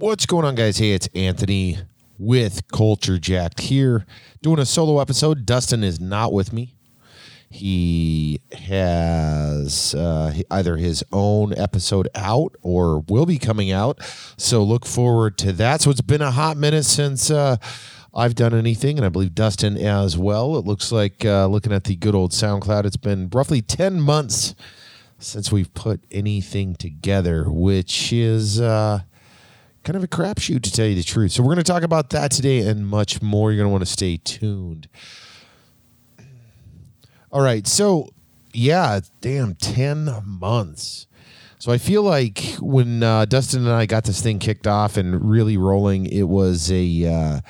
What's going on, guys? Hey, it's Anthony with Culture Jacked here, doing a solo episode. Dustin is not with me. He has uh, either his own episode out or will be coming out. So look forward to that. So it's been a hot minute since uh, I've done anything, and I believe Dustin as well. It looks like uh, looking at the good old SoundCloud, it's been roughly 10 months since we've put anything together, which is uh, kind of a crapshoot to tell you the truth. So we're going to talk about that today and much more. You're going to want to stay tuned. All right, so yeah, damn, ten months. So I feel like when uh, Dustin and I got this thing kicked off and really rolling, it was a, uh,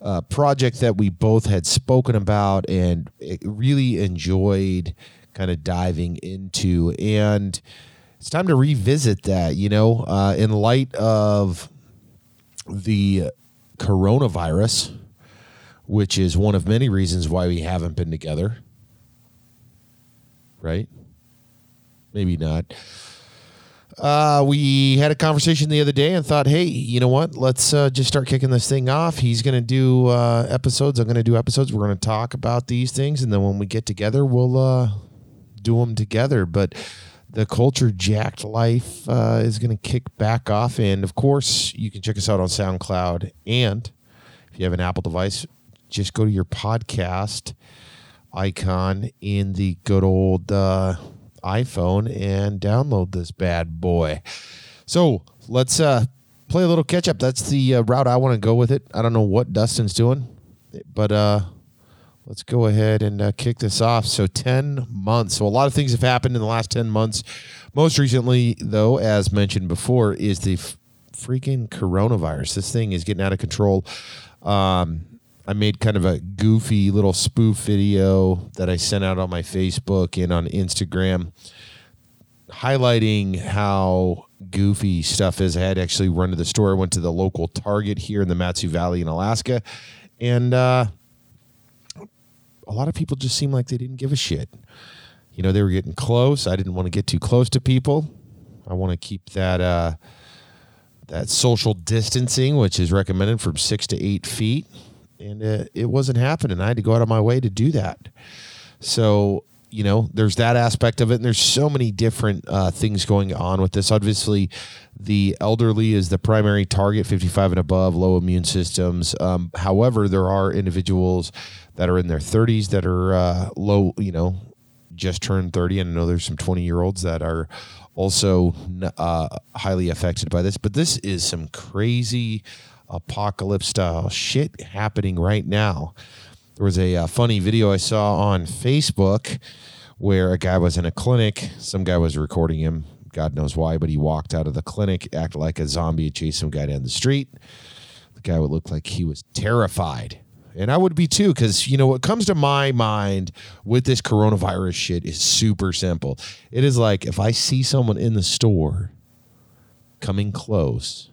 a project that we both had spoken about and really enjoyed kind of diving into. And it's time to revisit that, you know, uh, in light of the coronavirus, which is one of many reasons why we haven't been together. Right? Maybe not. Uh, we had a conversation the other day and thought, hey, you know what? Let's uh, just start kicking this thing off. He's going to do uh, episodes. I'm going to do episodes. We're going to talk about these things. And then when we get together, we'll uh, do them together. But the culture jacked life uh, is going to kick back off. And of course, you can check us out on SoundCloud. And if you have an Apple device, just go to your podcast icon in the good old uh, iPhone and download this bad boy. So let's uh, play a little catch up. That's the uh, route I want to go with it. I don't know what Dustin's doing, but uh, let's go ahead and uh, kick this off. So 10 months. So a lot of things have happened in the last 10 months. Most recently, though, as mentioned before, is the f- freaking coronavirus. This thing is getting out of control. Um, I made kind of a goofy little spoof video that I sent out on my Facebook and on Instagram, highlighting how goofy stuff is. I had actually run to the store. I went to the local Target here in the Mat-Su Valley in Alaska, and uh, a lot of people just seemed like they didn't give a shit. You know, they were getting close. I didn't want to get too close to people. I want to keep that uh, that social distancing, which is recommended from six to eight feet and uh, it wasn't happening. I had to go out of my way to do that. So you know, there's that aspect of it, and there's so many different uh, things going on with this. Obviously, the elderly is the primary target, 55 and above, low immune systems. Um, however, there are individuals that are in their 30s that are uh, low, you know, just turned 30, and I know there's some 20 year olds that are also uh, highly affected by this. But this is some crazy apocalypse style shit happening right now. There was a, uh, funny video I saw on Facebook where a guy was in a clinic. Some guy was recording him. God knows why, but he walked out of the clinic, acted like a zombie, chased some guy down the street. The guy would look like he was terrified. And I would be too, because, you know, what comes to my mind with this coronavirus shit is super simple. It is like if I see someone in the store coming close,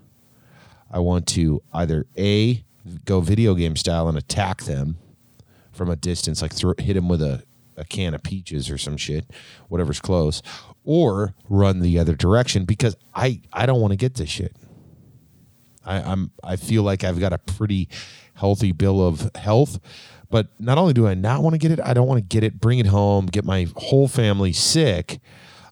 I want to either A, go video game style and attack them from a distance, like throw, hit him with a, a can of peaches or some shit, whatever's close, or run the other direction because I, I don't want to get this shit. I, I'm I feel like I've got a pretty healthy bill of health. But not only do I not want to get it, I don't want to get it, bring it home, get my whole family sick,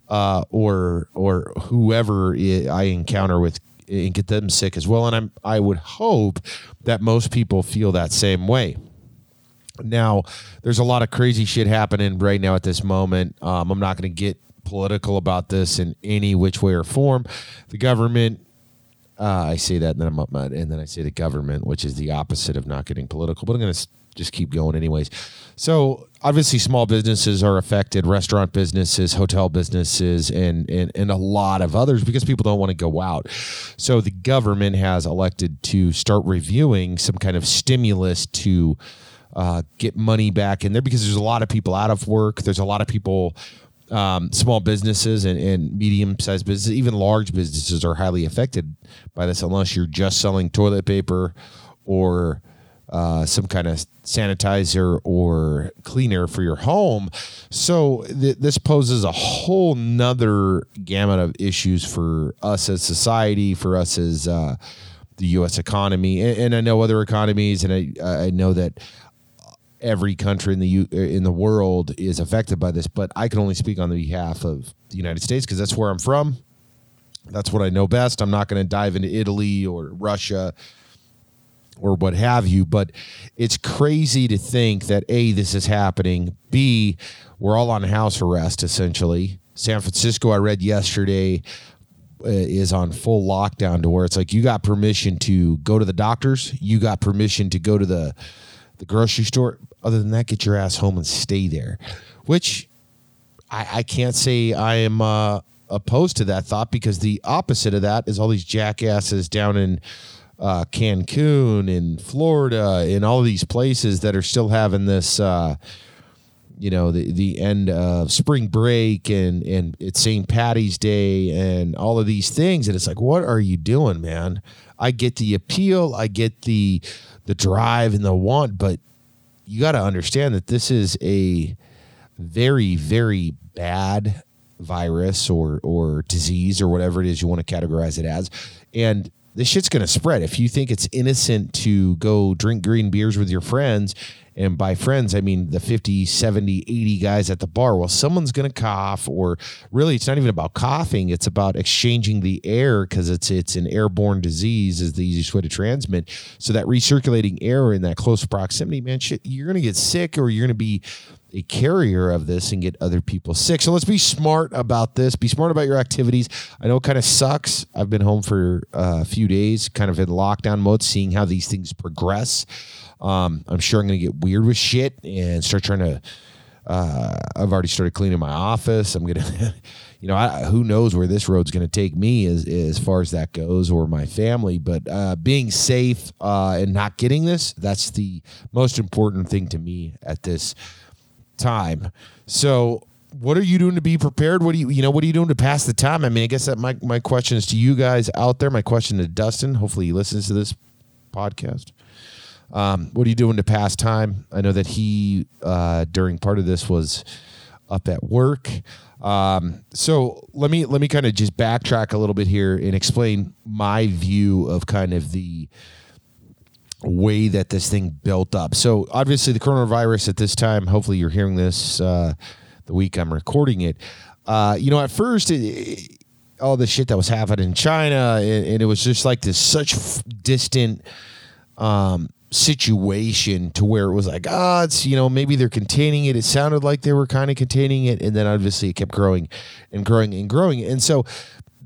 uh, or or whoever I encounter with and get them sick as well. And I'm I would hope that most people feel that same way. Now, there's a lot of crazy shit happening right now at this moment. Um, I'm not going to get political about this in any which way or form. The government uh, I say that, and then I'm up, and then I say the government, which is the opposite of not getting political. But I'm going to just keep going anyways. So obviously, small businesses are affected, restaurant businesses, hotel businesses, and and and a lot of others because people don't want to go out. So the government has elected to start reviewing some kind of stimulus to uh, get money back in there because there's a lot of people out of work. There's a lot of people. Um, small businesses and, and medium sized businesses, even large businesses, are highly affected by this unless you're just selling toilet paper or uh, some kind of sanitizer or cleaner for your home. So th- this poses a whole nother gamut of issues for us as society, for us as uh, the U.S. economy, and, and, I know other economies, and I I know that every country in the U- in the world is affected by this, but I can only speak on the behalf of the United States because that's where I'm from. That's what I know best. I'm not going to dive into Italy or Russia or what have you, but it's crazy to think that A, this is happening, B, we're all on house arrest essentially. San Francisco, I read yesterday, uh, is on full lockdown to where it's like you got permission to go to the doctors, you got permission to go to the the grocery store. Other than that, get your ass home and stay there. Which I, I can't say I am uh, opposed to that thought because the opposite of that is all these jackasses down in uh, Cancun in Florida in all these places that are still having this. Uh, you know the the end of spring break and and it's St. Patty's Day and all of these things and it's like what are you doing man I get the appeal I get the the drive and the want but you got to understand that this is a very very bad virus or or disease or whatever it is you want to categorize it as. And this shit's going to spread if you think it's innocent to go drink green beers with your friends and by friends, I mean the 50, 70, 80 guys at the bar. Well, someone's going to cough, or really, it's not even about coughing. It's about exchanging the air because it's it's an airborne disease is the easiest way to transmit. So that recirculating air in that close proximity, man, shit, you're going to get sick or you're going to be a carrier of this and get other people sick. So let's be smart about this. Be smart about your activities. I know it kind of sucks. I've been home for uh, a few days, kind of in lockdown mode, seeing how these things progress. Um, I'm sure I'm going to get weird with shit and start trying to. Uh, I've already started cleaning my office. I'm gonna, you know, I, who knows where this road's gonna take me as as far as that goes, or my family. But uh, being safe uh, and not getting this, that's the most important thing to me at this time. So what are you doing to be prepared? What do you, you know, what are you doing to pass the time? I mean, I guess that my, my question is to you guys out there. My question to Dustin. Hopefully he listens to this podcast. Um, what are you doing to pass time? I know that he uh, during part of this was up at work. Um, so let me let me kind of just backtrack a little bit here and explain my view of kind of the way that this thing built up. So obviously the coronavirus at this time. Hopefully you're hearing this uh, the week I'm recording it. Uh, you know, at first it, it, all the shit that was happening in China, and, and it was just like this such f- distant um, situation to where it was like, ah, oh, it's, you know, maybe they're containing it. It sounded like they were kind of containing it. And then obviously it kept growing and growing and growing. And so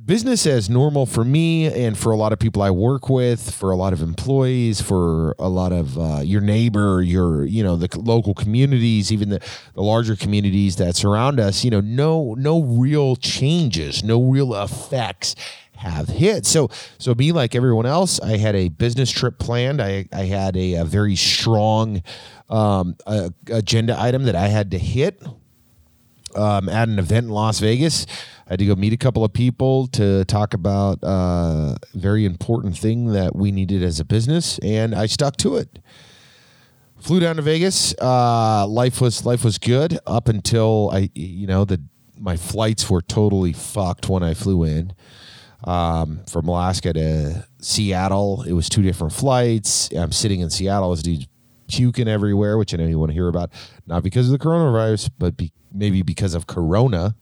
business as normal for me and for a lot of people I work with, for a lot of employees, for a lot of uh, your neighbor, your, you know, the local communities, even the, the larger communities that surround us, you know, no, no real changes, no real effects have hit. So so me like everyone else, I had a business trip planned. I I had a, a very strong um, agenda item that I had to hit um, at an event in Las Vegas. I had to go meet a couple of people to talk about uh, a very important thing that we needed as a business, and I stuck to it. Flew down to Vegas. Uh, life was life was good up until I, you know, the my flights were totally fucked when I flew in um, from Alaska to Seattle. It was two different flights. I'm sitting in Seattle. This dude's puking everywhere, which I know you want to hear about. Not because of the coronavirus, but be, maybe because of Corona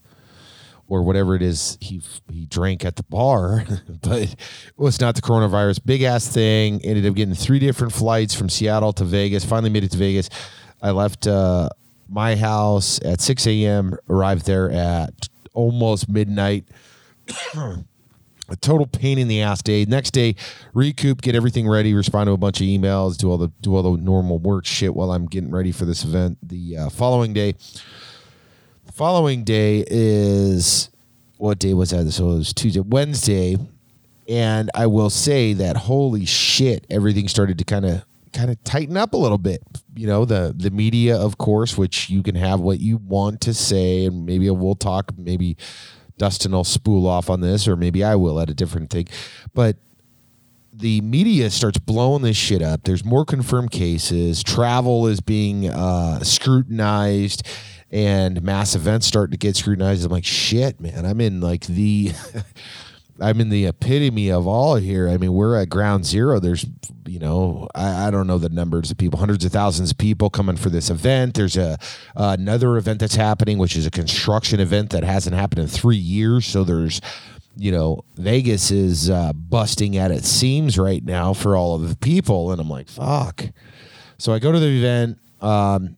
or whatever it is he he drank at the bar. but it was not the coronavirus. Big ass thing. Ended up getting three different flights from Seattle to Vegas. Finally made it to Vegas. I left uh, my house at 6 a.m. Arrived there at almost midnight. a total pain in the ass day. Next day, recoup, get everything ready, respond to a bunch of emails, do all the do all the normal work shit while I'm getting ready for this event. The uh, following day, following day is what day was that? So it was Tuesday, Wednesday, and I will say that holy shit, everything started to kind of kind of tighten up a little bit. You know, the the media, of course, which you can have what you want to say, and maybe we'll talk maybe Dustin will spool off on this, or maybe I will at a different thing. But the media starts blowing this shit up. There's more confirmed cases. Travel is being uh, scrutinized, and mass events start to get scrutinized. I'm like, shit, man. I'm in like the. I'm in the epitome of all here. I mean, we're at ground zero. There's, you know, I, I don't know the numbers of people, hundreds of thousands of people coming for this event. There's a another event that's happening, which is a construction event that hasn't happened in three years. So there's you know, Vegas is uh, busting at its seams right now for all of the people. And I'm like, fuck. So I go to the event, um,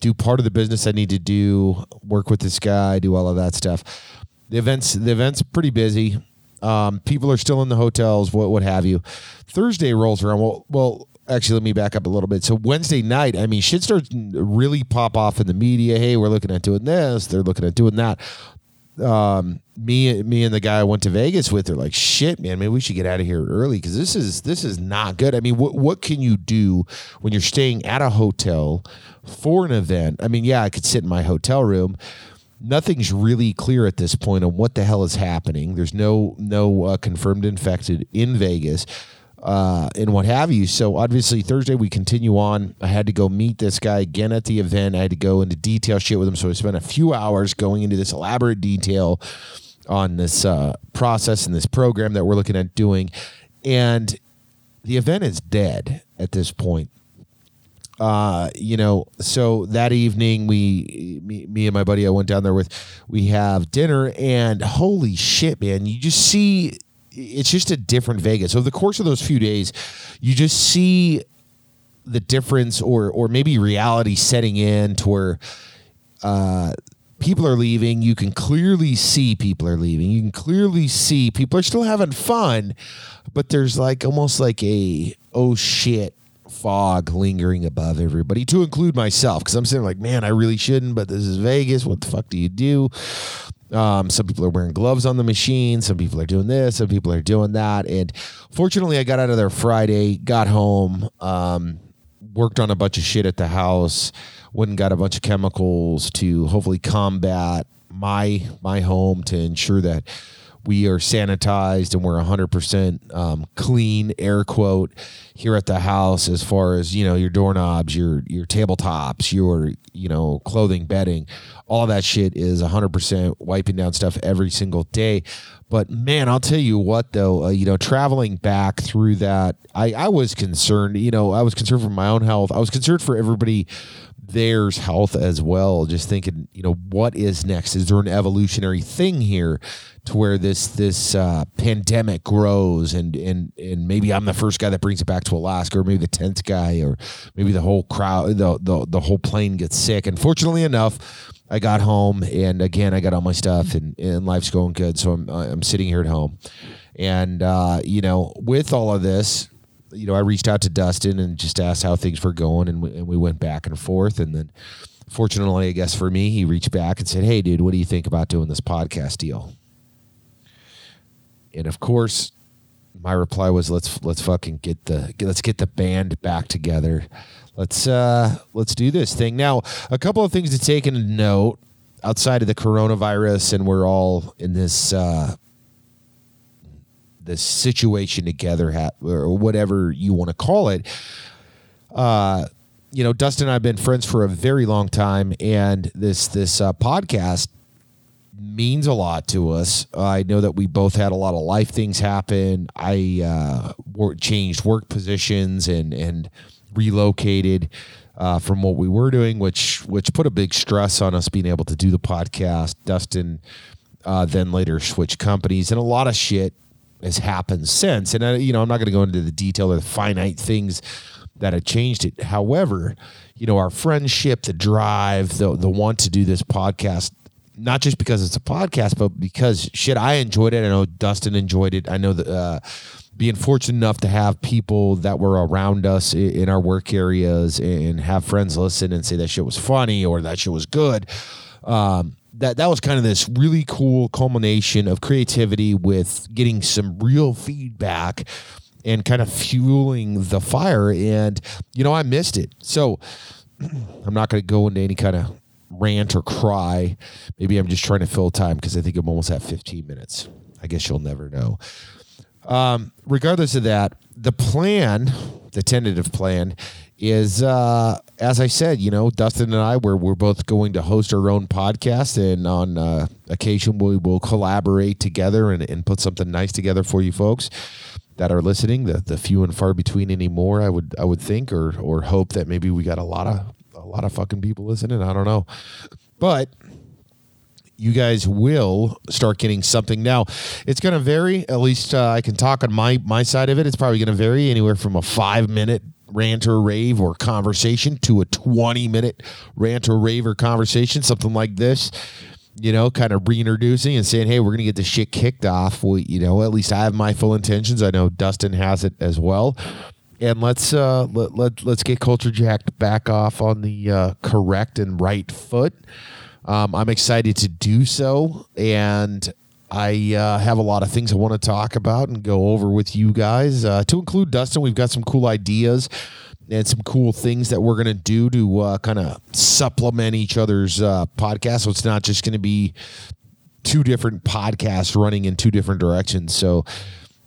do part of the business I need to do, work with this guy, do all of that stuff. The event's the event's pretty busy. Um, people are still in the hotels, what what have you. Thursday rolls around. Well, well, actually, let me back up a little bit. So Wednesday night, I mean, shit starts really pop off in the media. Hey, we're looking at doing this. They're looking at doing that um, me me and the guy I went to Vegas with are like, shit, man, maybe we should get out of here early because this is this is not good. I mean, what what can you do when you're staying at a hotel for an event? I mean, yeah, I could sit in my hotel room. Nothing's really clear at this point on what the hell is happening. There's no no uh, confirmed infected in Vegas uh, and what have you. So obviously Thursday we continue on. I had to go meet this guy again at the event. I had to go into detail shit with him. So I spent a few hours going into this elaborate detail on this uh, process and this program that we're looking at doing. And the event is dead at this point. Uh, you know, so that evening we, me, me and my buddy I went down there with, we have dinner and holy shit, man, you just see it's just a different Vegas. Over the course of those few days, you just see the difference, or or maybe reality setting in to where uh, people are leaving. You can clearly see people are leaving. You can clearly see people are still having fun, but there's like almost like a oh shit fog lingering above everybody, to include myself, because I'm sitting like, man, I really shouldn't, but this is Vegas. What the fuck do you do? Um, some people are wearing gloves on the machine. Some people are doing this. Some people are doing that. And fortunately, I got out of there Friday, got home, um, worked on a bunch of shit at the house, went and got a bunch of chemicals to hopefully combat my my home to ensure that we are sanitized and we're 100% um, clean air quote here at the house as far as you know your doorknobs your your tabletops your you know clothing bedding all that shit is 100% wiping down stuff every single day. But man i'll tell you what though uh, you know traveling back through that i i was concerned you know i was concerned for my own health. I was concerned for everybody theirs health as well just thinking you know what is next is there an evolutionary thing here to where this this uh, pandemic grows and and and maybe I'm the first guy that brings it back to Alaska or maybe the tenth guy or maybe the whole crowd the, the the whole plane gets sick. And fortunately enough, I got home and again I got all my stuff and, and life's going good. So I'm I'm sitting here at home, and uh, you know with all of this. You know, I reached out to Dustin and just asked how things were going, and we, and we went back and forth. And then, fortunately, I guess for me, he reached back and said, "Hey, dude, what do you think about doing this podcast deal?" And of course, my reply was let's let's fucking get the let's get the band back together. Let's uh let's do this thing. Now, a couple of things to take into note outside of the coronavirus and we're all in this uh this situation together or whatever you want to call it. Uh you know, Dustin and I've been friends for a very long time and this this uh, podcast means a lot to us. I know that we both had a lot of life things happen. I uh, work, changed work positions and and relocated uh, from what we were doing, which which put a big stress on us being able to do the podcast. Dustin uh, then later switched companies, and a lot of shit has happened since. And I, you know, I'm not going to go into the detail of the finite things that have changed it. However, you know, our friendship, the drive, the the want to do this podcast not just because it's a podcast, but because shit, I enjoyed it. I know Dustin enjoyed it. I know that uh, being fortunate enough to have people that were around us in our work areas and have friends listen and say that shit was funny or that shit was good. Um, that that was kind of this really cool culmination of creativity with getting some real feedback and kind of fueling the fire. And you know, I missed it. So I'm not going to go into any kind of rant or cry. Maybe I'm just trying to fill time because I think I'm almost at 15 minutes. I guess you'll never know. Um, regardless of that, the plan, the tentative plan, is uh, as I said, you know, Dustin and I, we're we're both going to host our own podcast, and on uh, occasion we will collaborate together and, and put something nice together for you folks that are listening. The the few and far between anymore, I would I would think, or or hope that maybe we got a lot of a lot of fucking people listening. I don't know, but you guys will start getting something now it's going to vary at least uh, i can talk on my my side of it it's probably going to vary anywhere from a five minute rant or rave or conversation to a 20 minute rant or rave or conversation something like this you know kind of reintroducing and saying hey we're going to get this shit kicked off. We you know at least i have my full intentions. I know dustin has it as well. And let's uh let, let, let's get culture jacked back off on the uh, correct and right foot. Um, I'm excited to do so, and I uh, have a lot of things I want to talk about and go over with you guys. Uh, to include Dustin, we've got some cool ideas and some cool things that we're going to do to uh, kind of supplement each other's uh, podcast. So it's not just going to be two different podcasts running in two different directions. So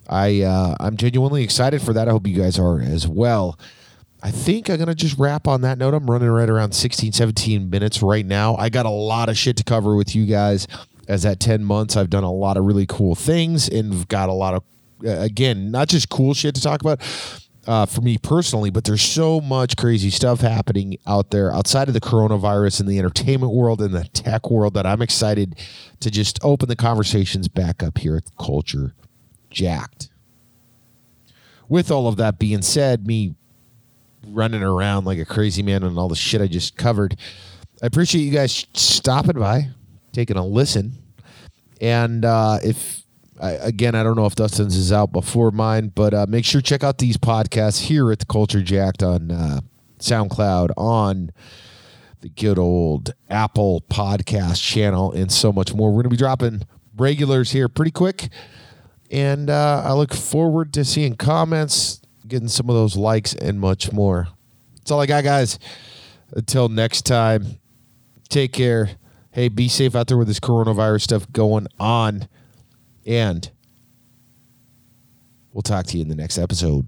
I uh, I'm genuinely excited for that. I hope you guys are as well. I think I'm going to just wrap on that note. I'm running right around 16, 17 minutes right now. I got a lot of shit to cover with you guys. As at 10 months, I've done a lot of really cool things and got a lot of, again, not just cool shit to talk about uh, for me personally, but there's so much crazy stuff happening out there outside of the coronavirus in the entertainment world and the tech world that I'm excited to just open the conversations back up here at Culture Jacked. With all of that being said, me running around like a crazy man on all the shit I just covered. I appreciate you guys stopping by, taking a listen. And uh, if, I, again, I don't know if Dustin's is out before mine, but uh, make sure check out these podcasts here at the Culture Jacked on uh, SoundCloud, on the good old Apple podcast channel, and so much more. We're to be dropping regulars here pretty quick. And uh, I look forward to seeing comments, getting some of those likes and much more. That's all I got, guys. Until next time, take care. Hey, be safe out there with this coronavirus stuff going on. And we'll talk to you in the next episode.